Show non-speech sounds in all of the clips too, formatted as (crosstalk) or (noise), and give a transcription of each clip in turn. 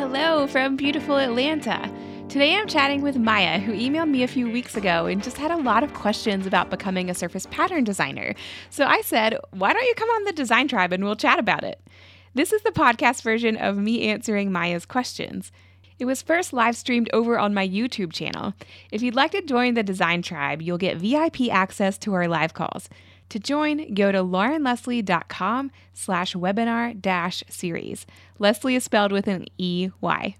Hello from beautiful Atlanta. Today I'm chatting with Maya, who emailed me a few weeks ago and just had a lot of questions about becoming a surface pattern designer. So I said, why don't you come on the Design Tribe and we'll chat about it? This is the podcast version of me answering Maya's questions. It was first live streamed over on my YouTube channel. If you'd like to join the Design Tribe, you'll get VIP access to our live calls. To join, go to laurenlesley.com slash webinar dash series. Lesley is spelled with an E-Y.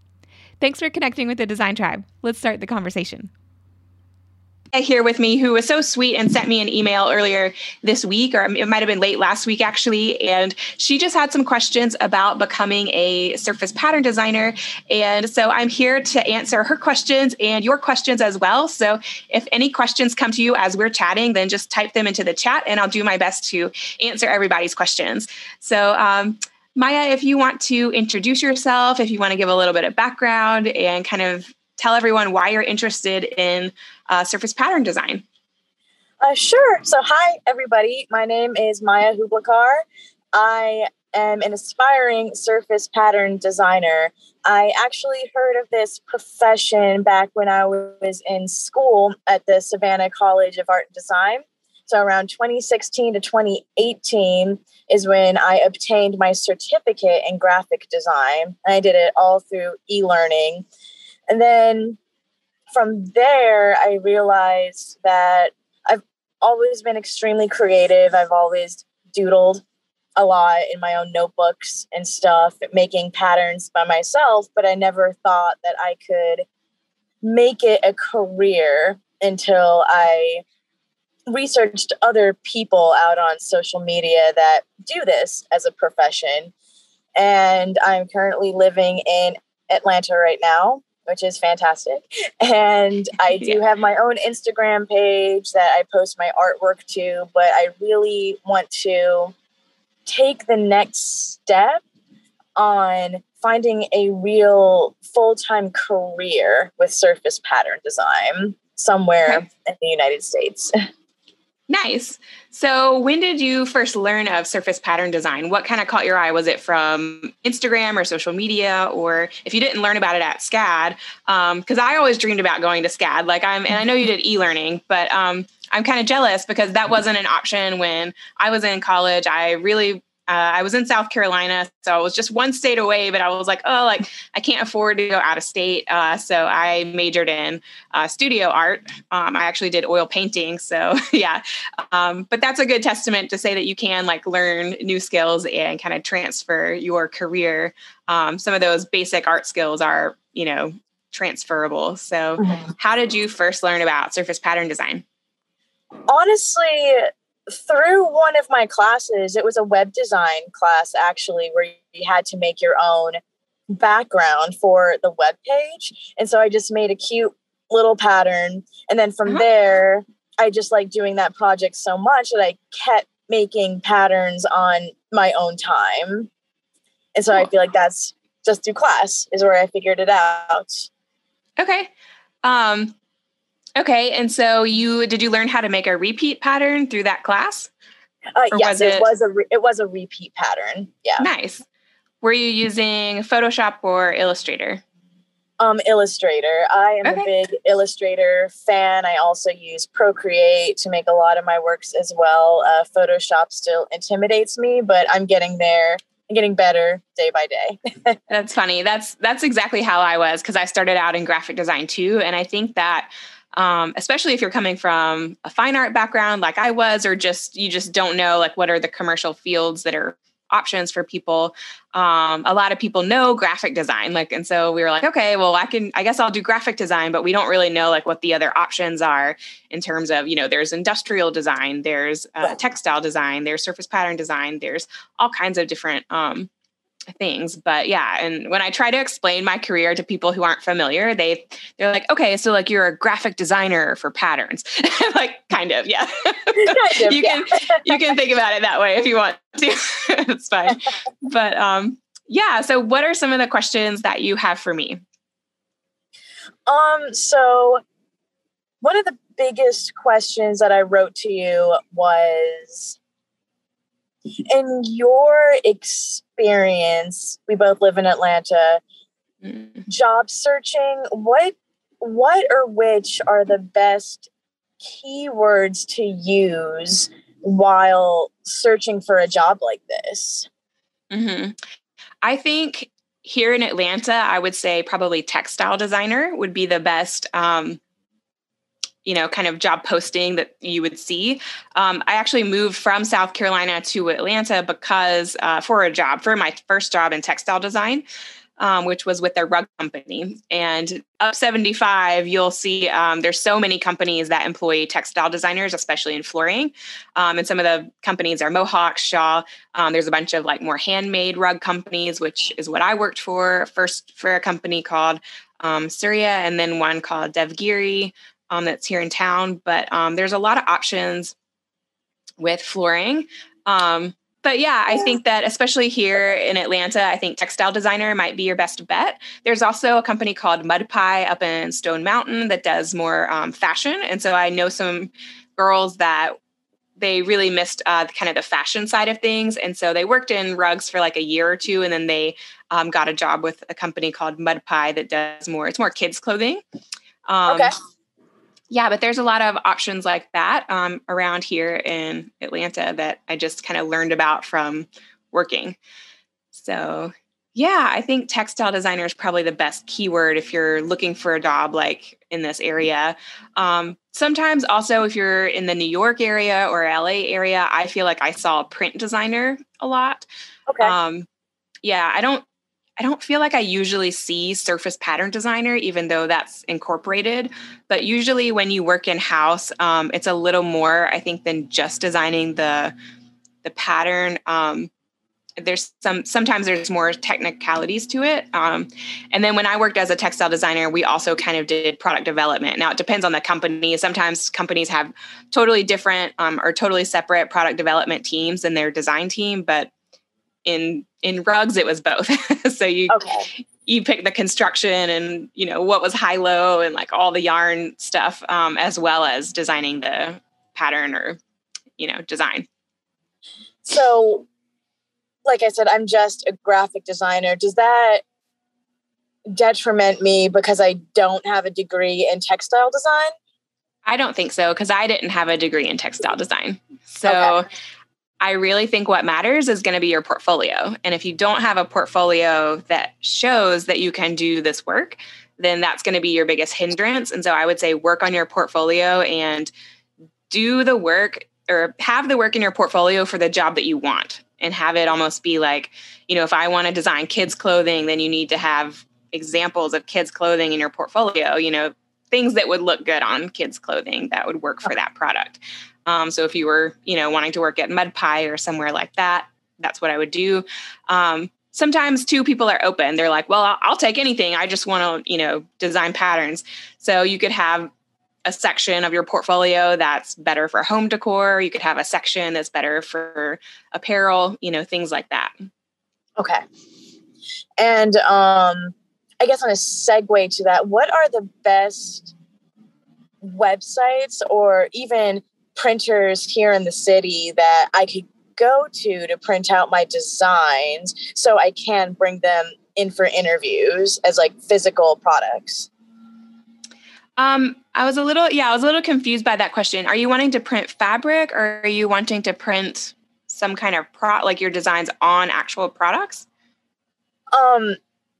Thanks for connecting with the Design Tribe. Let's start the conversation here with me who was so sweet and sent me an email earlier this week, or it might have been late last week actually. And she just had some questions about becoming a surface pattern designer. And so I'm here to answer her questions and your questions as well. So if any questions come to you as we're chatting, then just type them into the chat and I'll do my best to answer everybody's questions. So, um, Maya, if you want to introduce yourself, if you want to give a little bit of background and kind of tell everyone why you're interested in uh, surface pattern design. Uh, sure. So, hi, everybody. My name is Maya Hublakar. I am an aspiring surface pattern designer. I actually heard of this profession back when I was in school at the Savannah College of Art and Design. So, around 2016 to 2018 is when I obtained my certificate in graphic design. and I did it all through e learning. And then from there, I realized that I've always been extremely creative. I've always doodled a lot in my own notebooks and stuff, making patterns by myself, but I never thought that I could make it a career until I researched other people out on social media that do this as a profession. And I'm currently living in Atlanta right now which is fantastic. And (laughs) I do yeah. have my own Instagram page that I post my artwork to, but I really want to take the next step on finding a real full time career with surface pattern design somewhere okay. in the United States. (laughs) Nice. So, when did you first learn of surface pattern design? What kind of caught your eye? Was it from Instagram or social media, or if you didn't learn about it at SCAD? Because um, I always dreamed about going to SCAD. Like I'm, and I know you did e-learning, but um, I'm kind of jealous because that wasn't an option when I was in college. I really uh, I was in South Carolina, so I was just one state away, but I was like, oh, like I can't afford to go out of state. Uh, so I majored in uh, studio art. Um, I actually did oil painting. So (laughs) yeah, um, but that's a good testament to say that you can like learn new skills and kind of transfer your career. Um, some of those basic art skills are, you know, transferable. So mm-hmm. how did you first learn about surface pattern design? Honestly, through one of my classes, it was a web design class actually, where you had to make your own background for the web page. And so I just made a cute little pattern. And then from uh-huh. there, I just like doing that project so much that I kept making patterns on my own time. And so cool. I feel like that's just through class is where I figured it out. Okay. Um, Okay, and so you did you learn how to make a repeat pattern through that class? Uh, yes, was it, it, was a re- it was a repeat pattern. Yeah, nice. Were you using Photoshop or Illustrator? Um, Illustrator. I am okay. a big Illustrator fan. I also use Procreate to make a lot of my works as well. Uh, Photoshop still intimidates me, but I'm getting there and getting better day by day. (laughs) that's funny. That's that's exactly how I was because I started out in graphic design too, and I think that um, especially if you're coming from a fine art background like I was, or just you just don't know like what are the commercial fields that are options for people. Um, a lot of people know graphic design, like, and so we were like, okay, well, I can, I guess I'll do graphic design, but we don't really know like what the other options are in terms of, you know, there's industrial design, there's uh, textile design, there's surface pattern design, there's all kinds of different um, things but yeah and when i try to explain my career to people who aren't familiar they they're like okay so like you're a graphic designer for patterns. (laughs) Like kind of yeah. (laughs) Kind of, (laughs) you yeah. can you can think about it that way if you want to. It's fine. But um yeah so what are some of the questions that you have for me? Um so one of the biggest questions that i wrote to you was in your experience, we both live in Atlanta. mm. job searching, what what or which are the best keywords to use while searching for a job like this? Mm-hmm. I think here in Atlanta, I would say probably textile designer would be the best. Um, you know, kind of job posting that you would see. Um, I actually moved from South Carolina to Atlanta because uh, for a job, for my first job in textile design um, which was with their rug company. And up 75, you'll see um, there's so many companies that employ textile designers, especially in flooring. Um, and some of the companies are Mohawk, Shaw. Um, there's a bunch of like more handmade rug companies, which is what I worked for. First for a company called um, Surya, and then one called Devgiri um, that's here in town. But there's a lot of options with flooring. Um, but yeah, I think that especially here in Atlanta, I think textile designer might be your best bet. There's also a company called Mud Pie up in Stone Mountain that does more um, fashion, and so I know some girls that they really missed uh, kind of the fashion side of things, and so they worked in rugs for like a year or two, and then they um, got a job with a company called Mud Pie that does more. It's more kids clothing. Um, okay yeah, but there's a lot of options like that um, around here in Atlanta that I just kind of learned about from working. So, yeah, I think textile designer is probably the best keyword if you're looking for a job like in this area. Um, sometimes also if you're in the New York area or LA area, I feel like I saw print designer a lot. Okay. Um, yeah, I don't I don't feel like I usually see surface pattern designer, even though that's incorporated. But usually, when you work in house, um, it's a little more, I think, than just designing the the pattern. Um, there's some sometimes there's more technicalities to it. Um, and then when I worked as a textile designer, we also kind of did product development. Now it depends on the company. Sometimes companies have totally different um, or totally separate product development teams than their design team, but in in rugs it was both. (laughs) So you okay. you pick the construction and you know what was high low and like all the yarn stuff um, as well as designing the pattern or you know design. So like i said i'm just a graphic designer. Does that detriment me because i don't have a degree in textile design? I don't think so because i didn't have a degree in textile design. So okay. I really think what matters is going to be your portfolio. And if you don't have a portfolio that shows that you can do this work, then that's going to be your biggest hindrance. And so I would say work on your portfolio and do the work or have the work in your portfolio for the job that you want and have it almost be like, you know, if I want to design kids clothing, then you need to have examples of kids clothing in your portfolio, you know, things that would look good on kids clothing that would work for that product. Um, so if you were, you know, wanting to work at Mud Pie or somewhere like that, that's what I would do. Um, sometimes two people are open. They're like, well, I'll, I'll take anything. I just want to, you know, design patterns. So you could have a section of your portfolio that's better for home decor. You could have a section that's better for apparel, you know, things like that. Okay. And um, I guess on a segue to that, what are the best websites or even printers here in the city that I could go to to print out my designs so I can bring them in for interviews as like physical products? Um, I was a little, yeah, I was a little confused by that question. Are you wanting to print fabric or are you wanting to print some kind of pro, like your designs on actual products? Um,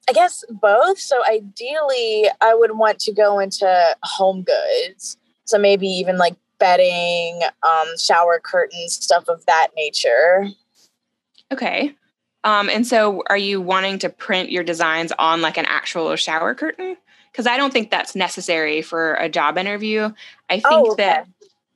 I guess both. So ideally, I would want to go into home goods. So maybe even like bedding, um, shower curtains, stuff of that nature. Okay. Um, and so are you wanting to print your designs on like an actual shower curtain? Because I don't think that's necessary for a job interview. I think oh, okay. that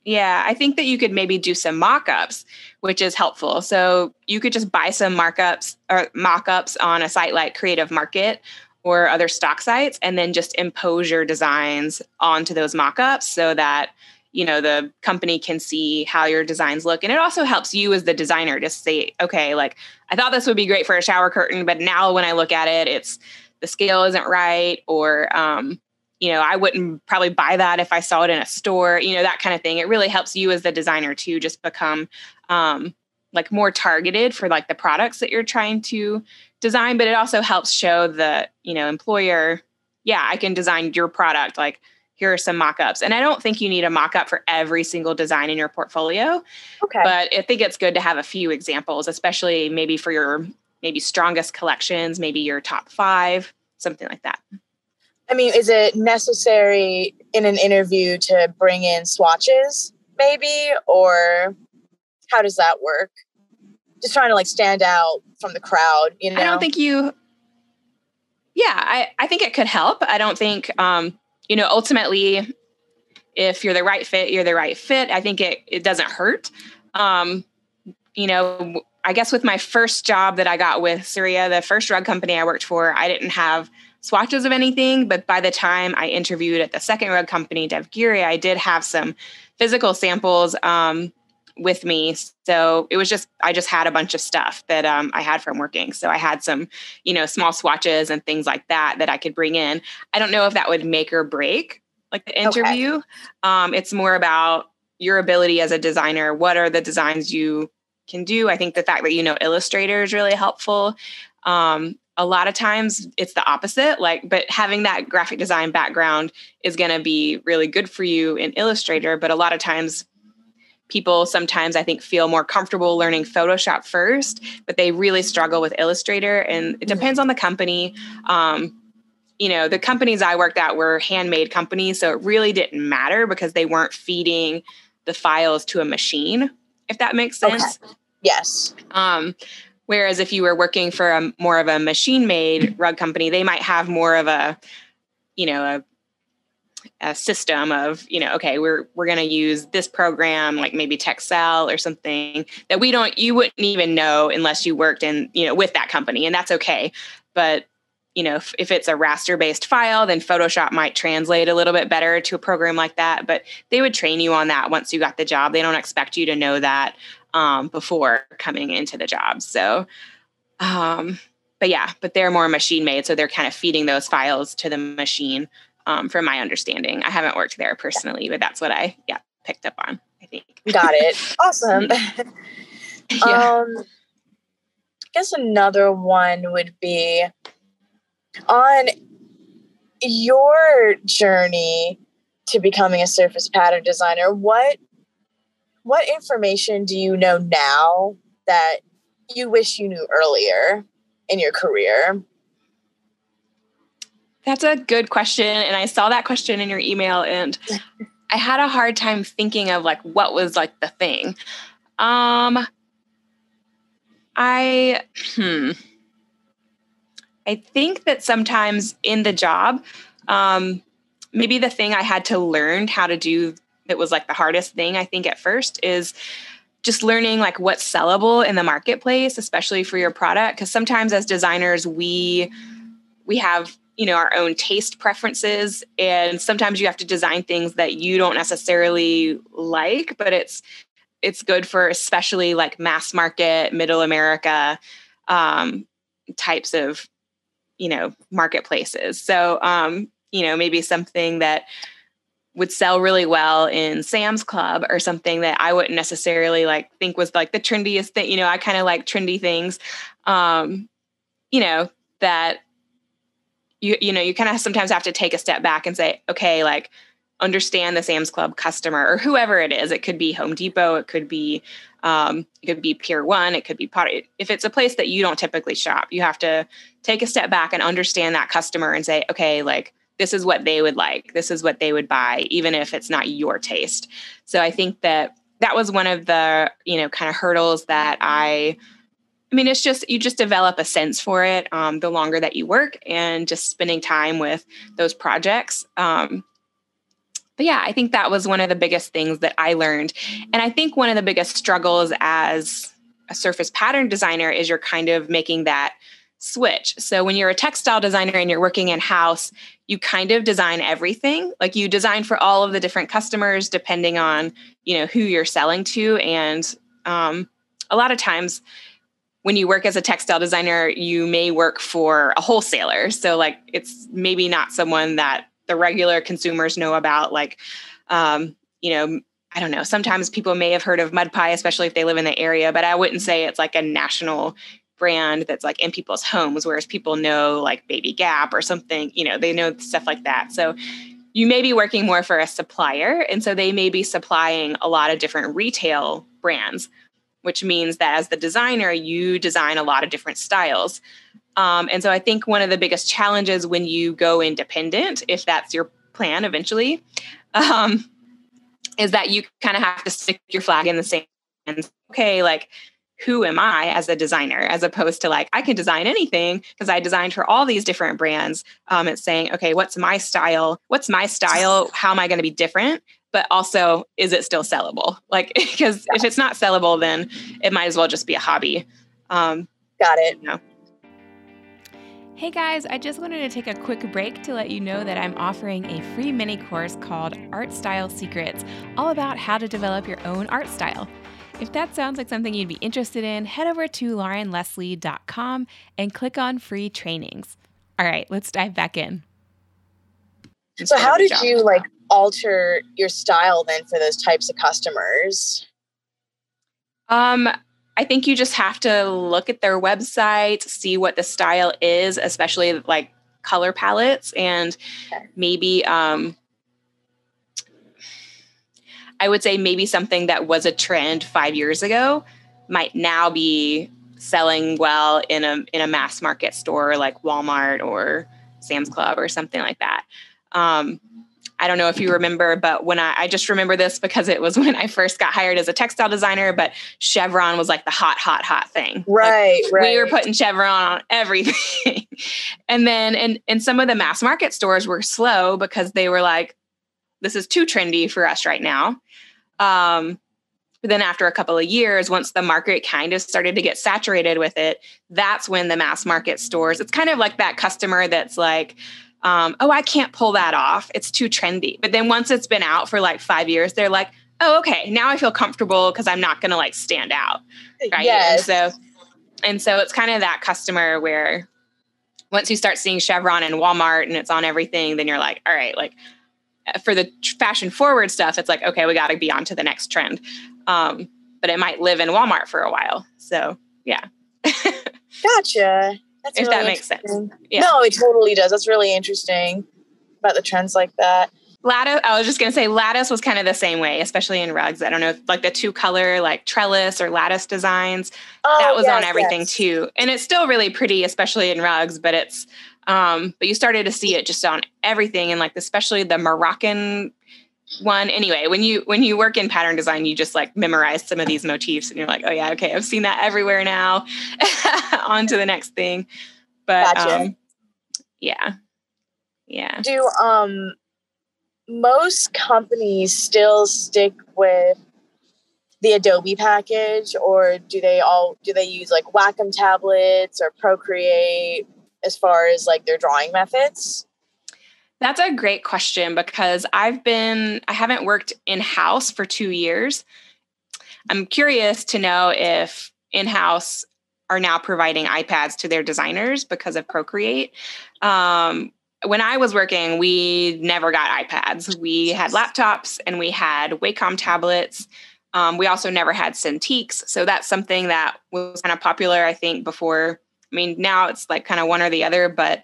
yeah, I think that you could maybe do some mock-ups, which is helpful. So you could just buy some markups or mock-ups on a site like Creative Market or other stock sites and then just impose your designs onto those mock-ups so that you know the company can see how your designs look. And it also helps you as the designer to say okay like i thought this would be great for a shower curtain but now when i look at it it's the scale isn't right or um, you know i wouldn't probably buy that if i saw it in a store you know that kind of thing. It really helps you as the designer to just become um, like more targeted for like the products that you're trying to design. But it also helps show the you know employer yeah i can design your product like here are some mock-ups and i don't think you need a mock-up for every single design in your portfolio Okay. but i think it's good to have a few examples especially maybe for your maybe strongest collections maybe your top five something like that I mean, is it necessary in an interview to bring in swatches, maybe, or how does that work? Just trying to like stand out from the crowd, you know? I don't think you. Yeah, I, I think it could help. I don't think, um, you know, ultimately, if you're the right fit, you're the right fit. I think it, it doesn't hurt. Um, you know, I guess with my first job that I got with Surya, the first drug company I worked for, I didn't have swatches of anything. But by the time I interviewed at the second drug company, Devgiri, I did have some physical samples um, with me. So it was just, I just had a bunch of stuff that um, I had from working. So I had some, you know, small swatches and things like that that I could bring in. I don't know if that would make or break like the interview. Okay. Um, it's more about your ability as a designer. What are the designs you can do? I think the fact that you know Illustrator is really helpful. Um, a lot of times it's the opposite like but having that graphic design background is going to be really good for you in illustrator but a lot of times people sometimes i think feel more comfortable learning photoshop first but they really struggle with illustrator and it depends on the company. Um, you know the companies i worked at were handmade companies so it really didn't matter because they weren't feeding the files to a machine if that makes sense. Okay. yes. Um, Whereas if you were working for a more of a machine made rug company, they might have more of a, you know, a, a system of, you know, okay, we're we're going to use this program like maybe Texel or something that we don't you wouldn't even know unless you worked in, you know, with that company and that's okay. But you know, if, if it's a raster based file, then Photoshop might translate a little bit better to a program like that. But they would train you on that once you got the job. They don't expect you to know that um, before coming into the job. So, um, but yeah, but they're more machine made. So they're kind of feeding those files to the machine, um, from my understanding. I haven't worked there personally, but that's what I, yeah, picked up on, I think. Got it. (laughs) Awesome. yeah. Um, I guess another one would be on your journey to becoming a surface pattern designer. What what information do you know now that you wish you knew earlier in your career? That's a good question. And I saw that question in your email and (laughs) I had a hard time thinking of like what was like the thing. Um I hmm I think that sometimes in the job, um, maybe the thing I had to learn how to do that was like the hardest thing I think at first is just learning like what's sellable in the marketplace, especially for your product. Because sometimes as designers, we we have you know our own taste preferences, and sometimes you have to design things that you don't necessarily like, but it's it's good for especially like mass market, middle America um, types of you know marketplaces. So um, you know maybe something that would sell really well in Sam's Club or something that I wouldn't necessarily like think was like the trendiest thing. You know, I kind of like trendy things. Um, you know, that you you know, you kind of sometimes have to take a step back and say, okay, like understand the Sam's Club customer or whoever it is. It could be Home Depot, it could be um, it could be Pier One, it could be Pot. If it's a place that you don't typically shop, you have to take a step back and understand that customer and say, okay, like this is what they would like this is what they would buy even if it's not your taste so i think that that was one of the you know kind of hurdles that i i mean it's just you just develop a sense for it um, the longer that you work and just spending time with those projects um, but yeah i think that was one of the biggest things that i learned and i think one of the biggest struggles as a surface pattern designer is you're kind of making that switch. So when you're a textile designer and you're working in house, you kind of design everything. Like you design for all of the different customers depending on, you know, who you're selling to and um, a lot of times when you work as a textile designer, you may work for a wholesaler. So like it's maybe not someone that the regular consumers know about like um, you know, I don't know. Sometimes people may have heard of Mud Pie, especially if they live in the area, but I wouldn't say it's like a national brand that's like in people's homes, whereas people know like Baby Gap or something, you know, they know stuff like that. So you may be working more for a supplier. And so they may be supplying a lot of different retail brands, which means that as the designer, you design a lot of different styles. Um, and so I think one of the biggest challenges when you go independent, if that's your plan eventually, um, is that you kind of have to stick your flag in the sand. Okay, like who am I as a designer, as opposed to like I can design anything because I designed for all these different brands. Um, it's saying, okay, what's my style? What's my style? How am I going to be different? But also, is it still sellable? Like, (laughs) because if it's not sellable, then it might as well just be a hobby. Um, Got it. You know. Hey guys, I just wanted to take a quick break to let you know that I'm offering a free mini course called Art Style Secrets, all about how to develop your own art style. If that sounds like something you'd be interested in, head over to laurenlesley.com and click on free trainings. All right, let's dive back in. So, how did you like alter your style then for those types of customers? Um, I think you just have to look at their website, see what the style is, especially like color palettes, and okay. maybe um, I would say maybe something that was a trend five years ago might now be selling well in a in a mass market store like Walmart or Sam's Club or something like that. Um, I don't know if you remember, but when I, I just remember this because it was (laughs) when I first got hired as a textile designer, but chevron was like the hot, hot, hot thing. Right, like, right. We were putting chevron on everything. (laughs) and then and and some of the mass market stores were slow because they were like, this is too trendy for us right now. Um, but then after a couple of years, once the market kind of started to get saturated with it, that's when the mass market stores, it's kind of like that customer that's like, um, oh, I can't pull that off. It's too trendy. But then once it's been out for like five years, they're like, oh, okay, now I feel comfortable because I'm not going to like stand out. Right. Yes. And so, and so it's kind of that customer where once you start seeing Chevron and Walmart and it's on everything, then you're like, all right, like uh, for the fashion forward stuff, it's like, okay, we got to be on to the next trend. Um, but it might live in Walmart for a while. So, yeah. (laughs) gotcha. That's if really that makes sense. Yeah. No, it totally does. That's really interesting about the trends like that. Lattice, I was just going to say lattice was kind of the same way, especially in rugs. I don't know, like the two color, like trellis or lattice designs, oh, that was yes, on everything yes. too. And it's still really pretty, especially in rugs, but it's, um, but you started to see it just on everything and like, especially the Moroccan one. Anyway when you when you work in pattern design you just like memorize some of these motifs and you're like oh yeah okay i've seen that everywhere now. (laughs) On to the next thing. But gotcha. um yeah. Yeah. Do um most companies still stick with the adobe package or do they all do they use like wacom tablets or procreate as far as like their drawing methods that's a great question because I've been, I haven't worked in house for two years. I'm curious to know if in house are now providing iPads to their designers because of Procreate. Um, when I was working, we never got iPads. We had laptops and we had Wacom tablets. Um, we also never had Cintiqs. So that's something that was kind of popular, I think, before. I mean, now it's like kind of one or the other, but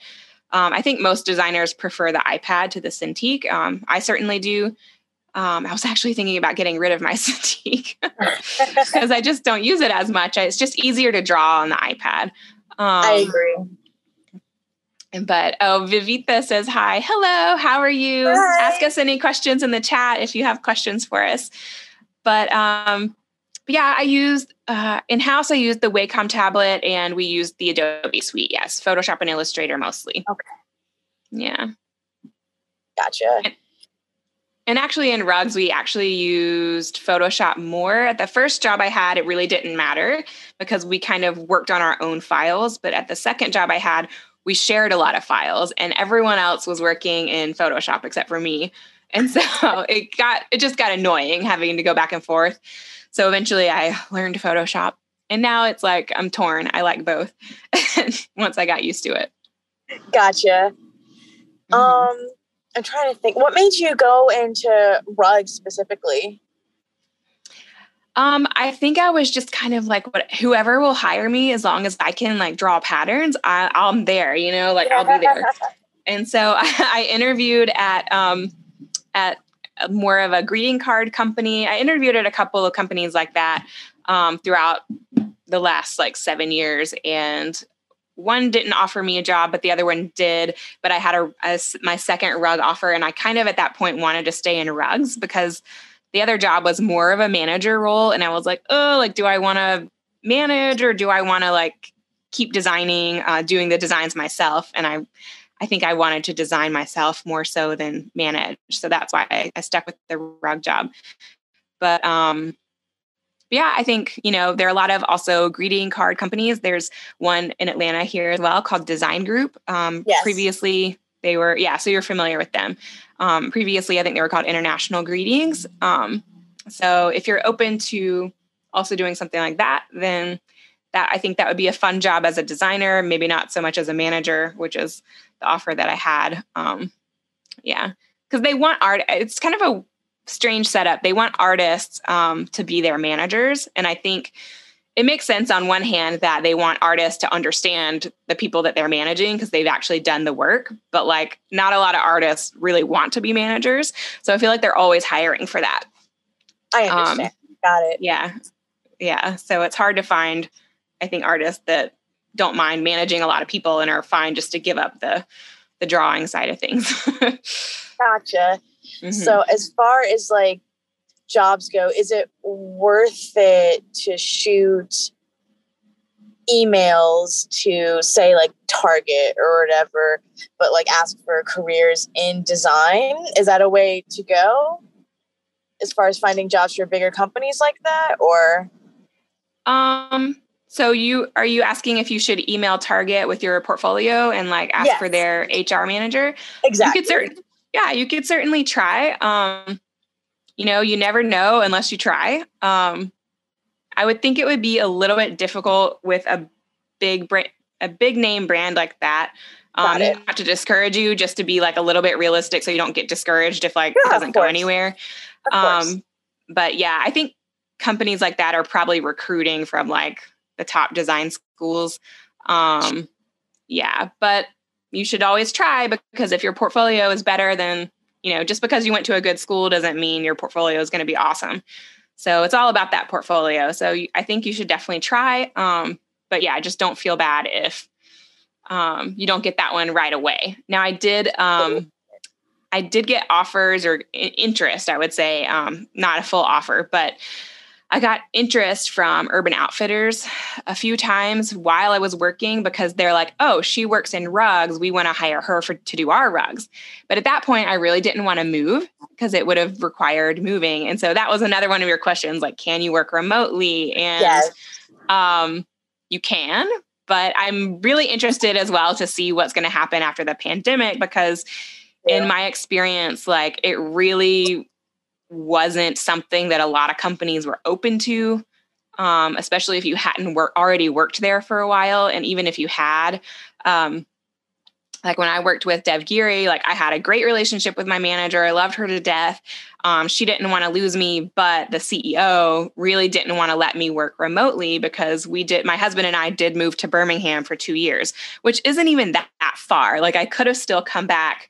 um, I think most designers prefer the iPad to the Cintiq. Um, I certainly do. Um, I was (laughs) actually thinking about getting rid of my (laughs) Cintiq (laughs) because I just don't use it as much. It's just easier to draw on the iPad. I um, agree. But oh, Vivita says hi. Hello, how are you? Hi. Ask us any questions in the chat if you have questions for us. But um, but yeah, I used uh, in house. I used the Wacom tablet, and we used the Adobe Suite. Yes, Photoshop and Illustrator mostly. Okay. Yeah. Gotcha. And, and actually, in rugs, we actually used Photoshop more. At the first job I had, it really didn't matter because we kind of worked on our own files. But at the second job I had, we shared a lot of files, and everyone else was working in Photoshop except for me. And so (laughs) it got it just got annoying having to go back and forth. So eventually I learned Photoshop. And now it's like I'm torn. I like both (laughs) once I got used to it. Gotcha. Mm-hmm. Um, I'm trying to think. What made you go into rugs specifically? Um, I think I was just kind of like, what whoever will hire me, as long as I can like draw patterns, I, I'm there. You know, like I'll be there. (laughs) and so I, (laughs) I interviewed at um, at more of a greeting card company. I interviewed at a couple of companies like that um, throughout the last like seven years, and one didn't offer me a job, but the other one did. But I had a, a my second rug offer, and I kind of at that point wanted to stay in rugs because the other job was more of a manager role, and I was like, oh, like do I want to manage or do I want to like keep designing, uh, doing the designs myself? And I I think I wanted to design myself more so than manage. So that's why I, I stuck with the rug job. But um, yeah, I think, you know, there are a lot of also greeting card companies. There's one in Atlanta here as well called Design Group. Um, yes. Previously, they were, yeah, so you're familiar with them. Um, previously, I think they were called International Greetings. Um, so if you're open to also doing something like that, then that I think that would be a fun job as a designer, maybe not so much as a manager, which is the offer that I had. Um, yeah, because they want art. It's kind of a strange setup. They want artists um, to be their managers, and I think it makes sense on one hand that they want artists to understand the people that they're managing because they've actually done the work but like not a lot of artists really want to be managers so i feel like they're always hiring for that i understand um, got it yeah yeah so it's hard to find I think artists that don't mind managing a lot of people and are fine just to give up the the drawing side of things. (laughs) gotcha. Mm-hmm. So as far as like jobs go, is it worth it to shoot emails to say like Target or whatever, but like ask for careers in design? Is that a way to go as far as finding jobs for bigger companies like that or um so you are you asking if you should email Target with your portfolio and like ask yes. for their HR manager? Exactly. You could certain, yeah, you could certainly try. Um, you know, you never know unless you try. Um, I would think it would be a little bit difficult with a big brand, a big name brand like that. Um, not to discourage you, just to be like a little bit realistic, so you don't get discouraged if like yeah, it doesn't go anywhere. Um, but yeah, I think companies like that are probably recruiting from like the top design schools. Um, yeah, but you should always try because if your portfolio is better than, you know, just because you went to a good school doesn't mean your portfolio is going to be awesome. So it's all about that portfolio. So I think you should definitely try. Um, but yeah, just don't feel bad if um, you don't get that one right away. Now I did. Um, I did get offers or interest, I would say, um, not a full offer, but I got interest from Urban Outfitters a few times while I was working because they're like, oh, she works in rugs. We want to hire her for to do our rugs. But at that point, I really didn't want to move because it would have required moving. And so that was another one of your questions like, can you work remotely? And yes. um, you can, but I'm really interested as well to see what's going to happen after the pandemic because yeah. in my experience, like it really wasn't something that a lot of companies were open to, um, especially if you hadn't work, already worked there for a while. And even if you had, um, like when I worked with Dev Geary, like I had a great relationship with my manager. I loved her to death. Um, she didn't want to lose me, but the CEO really didn't want to let me work remotely because we did, my husband and I did move to Birmingham for two years, which isn't even that, that far. Like I could have still come back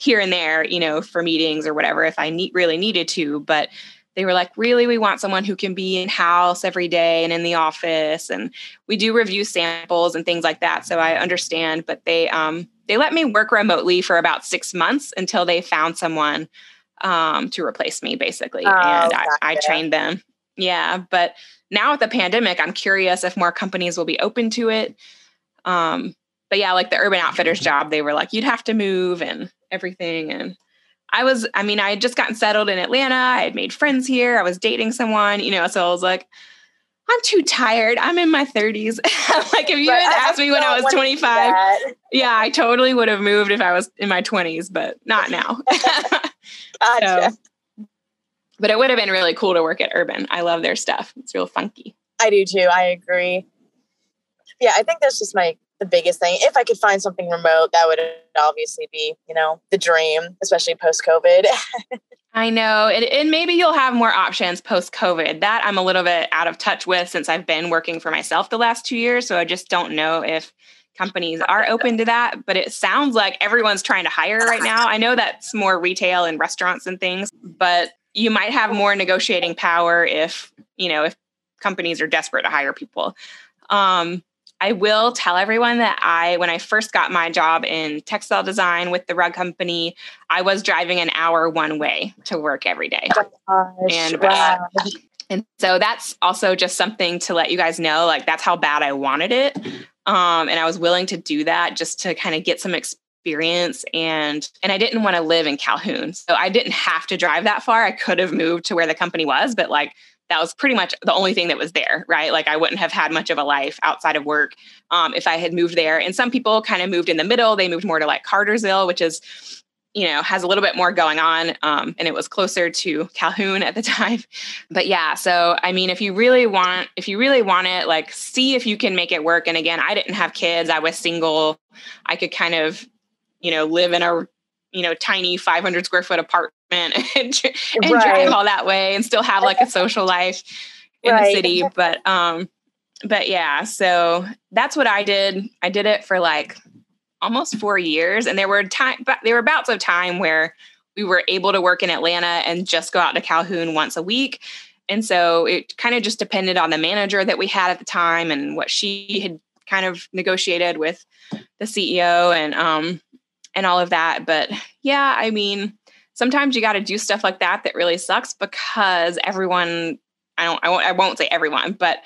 here and there, you know, for meetings or whatever if I need really needed to. But they were like, really, we want someone who can be in house every day and in the office. And we do review samples and things like that. So I understand, but they um they let me work remotely for about six months until they found someone um to replace me basically. Oh, and I, I trained them. Yeah. But now with the pandemic, I'm curious if more companies will be open to it. Um, but yeah, like the Urban Outfitters job, they were like, you'd have to move and everything. And I was, I mean, I had just gotten settled in Atlanta. I had made friends here. I was dating someone, you know, so I was like, I'm too tired. I'm in my 30s. (laughs) like if you but had asked me when I was 25, yeah, I totally would have moved if I was in my 20s, but not now. (laughs) gotcha. So, but it would have been really cool to work at Urban. I love their stuff. It's real funky. I do too. I agree. Yeah, I think that's just my the biggest thing. If I could find something remote, that would obviously be, you know, the dream, especially post COVID. (laughs) I know. And, and maybe you'll have more options post COVID. That I'm a little bit out of touch with since I've been working for myself the last two years. So I just don't know if companies are open to that. But it sounds like everyone's trying to hire right now. I know that's more retail and restaurants and things, but you might have more negotiating power if, you know, if companies are desperate to hire people. Um, I will tell everyone that I, when I first got my job in textile design with the rug company, I was driving an hour one way to work every day. Oh and wow. and so that's also just something to let you guys know, like that's how bad I wanted it. Um, and I was willing to do that just to kind of get some experience and and I didn't want to live in Calhoun. So I didn't have to drive that far. I could have moved to where the company was, but like that was pretty much the only thing that was there, right? Like I wouldn't have had much of a life outside of work um, if I had moved there. And some people kind of moved in the middle. They moved more to like Cartersville, which is, you know, has a little bit more going on. Um, and it was closer to Calhoun at the (laughs) time. But yeah, so I mean, if you really want, if you really want it, like see if you can make it work. And again, I didn't have kids. I was single. I could kind of, you know, live in a you know tiny 500 square foot apartment (laughs) and, and right. drive all that way and still have like a social life in right. the city but um but yeah so that's what i did i did it for like almost four years and there were time but there were bouts of time where we were able to work in atlanta and just go out to calhoun once a week and so it kind of just depended on the manager that we had at the time and what she had kind of negotiated with the ceo and um and all of that. But yeah, I mean, sometimes you got to do stuff like that that really sucks because everyone, I don't, I won't, I won't say everyone, but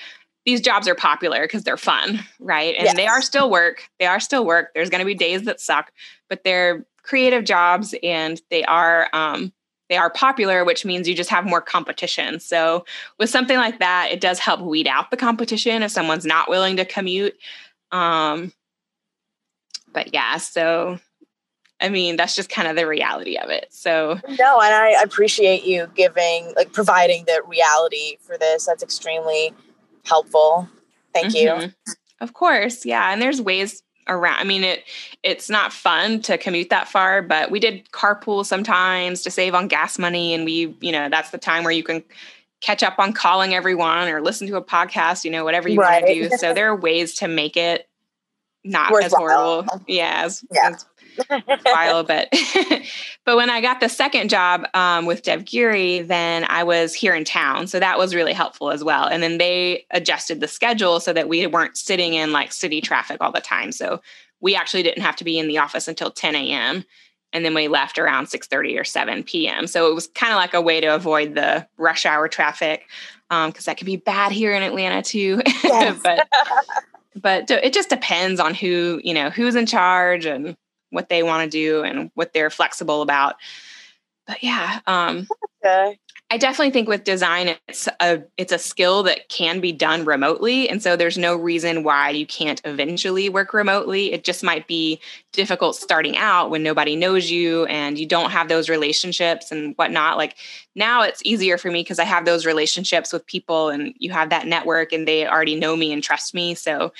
these jobs are popular because they're fun, right? And yes. they are still work. They are still work. There's going to be days that suck, but they're creative jobs and they are, um, they are popular, which means you just have more competition. So with something like that, it does help weed out the competition if someone's not willing to commute. Um, but yeah, so I mean, that's just kind of the reality of it. So, no, and I appreciate you giving, like, providing the reality for this. That's extremely helpful. Thank mm-hmm. you. Of course. Yeah. And there's ways around. I mean, it it's not fun to commute that far, but we did carpool sometimes to save on gas money. And we, you know, that's the time where you can catch up on calling everyone or listen to a podcast, you know, whatever you right. want to do. So there are ways to make it not Worthwhile. as horrible. Yeah, as, yeah. As while a bit. (laughs) but when I got the second job um, with DevGeary, then I was here in town. So that was really helpful as well. And then they adjusted the schedule so that we weren't sitting in like city traffic all the time. So we actually didn't have to be in the office until 10 a.m. And then we left around 6:30 or 7 p.m. So it was kind of like a way to avoid the rush hour traffic because um, that can be bad here in Atlanta too. (laughs) Yes. but (laughs) but it just depends on who you know who's in charge and what they want to do and what they're flexible about. But yeah, um, okay. I definitely think with design, it's a it's a skill that can be done remotely, and so there's no reason why you can't eventually work remotely. It just might be difficult starting out when nobody knows you and you don't have those relationships and whatnot. Like now, it's easier for me because I have those relationships with people, and you have that network, and they already know me and trust me. So,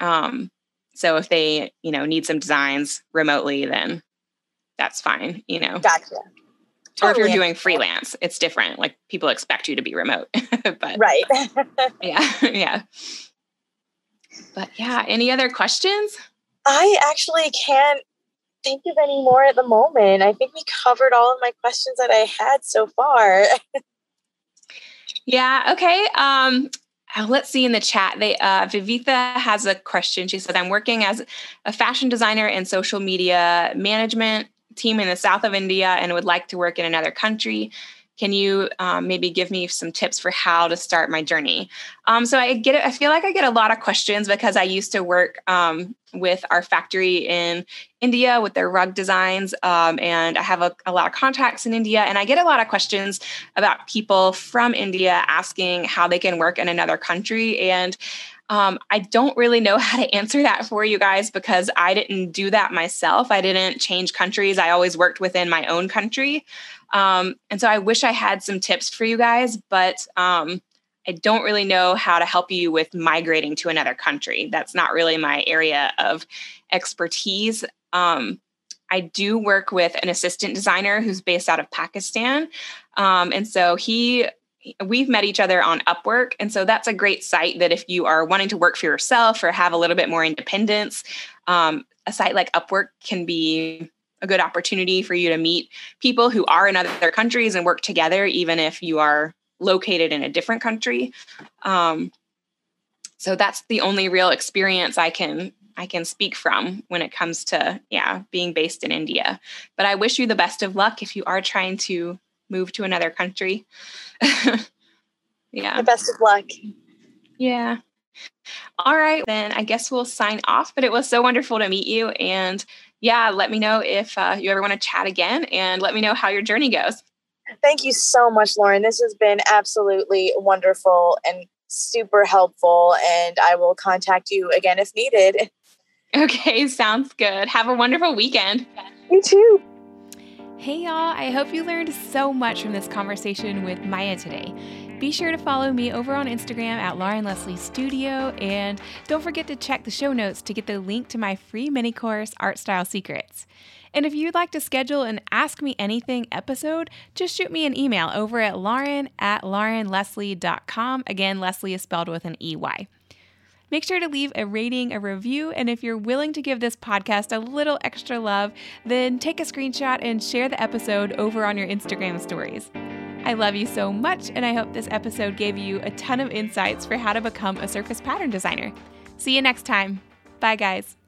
um, so if they, you know, need some designs remotely, then that's fine, you know. Gotcha. Totally. Or if you're doing freelance, it's different. Like people expect you to be remote. (laughs) but right. (laughs) yeah. (laughs) Yeah. But yeah, any other questions? I actually can't think of any more at the moment. I think we covered all of my questions that I had so far. yeah. Okay. Um, uh, let's see in the chat. They uh, Vivitha has a question. She said, "I'm working as a fashion designer and social media management team in the south of India, and would like to work in another country. Can you um, maybe give me some tips for how to start my journey? Um, so I get, I feel like I get a lot of questions because I used to work um, with our factory in India with their rug designs, um, and I have a, a lot of contacts in India, and I get a lot of questions about people from India asking how they can work in another country and. Um, I don't really know (laughs) how to answer that for you guys because I didn't do that myself. I didn't change countries. I always worked within my own country. Um, and so I wish I had some tips for you guys, but um, I don't really know how to help you with migrating to another country. That's not really my area of expertise. Um, I do work with an assistant designer who's based out of Pakistan. Um, and so he we've met each other on Upwork. And so that's a great site that if you are wanting to work for yourself or have a little bit more independence, um, a site like Upwork can be a good opportunity for you to meet people who are in other countries and work together, even if you are located in a different country. Um, so that's the only real experience I can I can speak from when it comes to yeah being based in India. But I wish you the best of luck if you are trying to move to another country. (laughs) yeah. The best of luck. Yeah. All right, then I guess we'll sign off. But it was so wonderful to meet you. And yeah, let me know if uh, you ever want to chat again and let me know how your journey goes. Thank you so much, Lauren. This has been absolutely wonderful and super helpful. And I will contact you again if needed. (laughs) Okay, sounds good. Have a wonderful weekend. You too. Hey, y'all. I hope you learned so much from this conversation with Maya today. Be sure to follow me over on Instagram at Lauren Lesley Studio, and don't forget to check the show notes to get the link to my free mini course, Art Style Secrets. And if you'd like to schedule an Ask Me Anything episode, just shoot me an email over at lauren at laurenlesley.com. Again, Lesley is spelled with an EY. Make sure to leave a rating, a review, and if you're willing to give this podcast a little extra love, then take a screenshot and share the episode over on your Instagram stories. I love you so much, and I hope this episode gave you a ton of insights for how to become a surface pattern designer. See you next time. Bye, guys.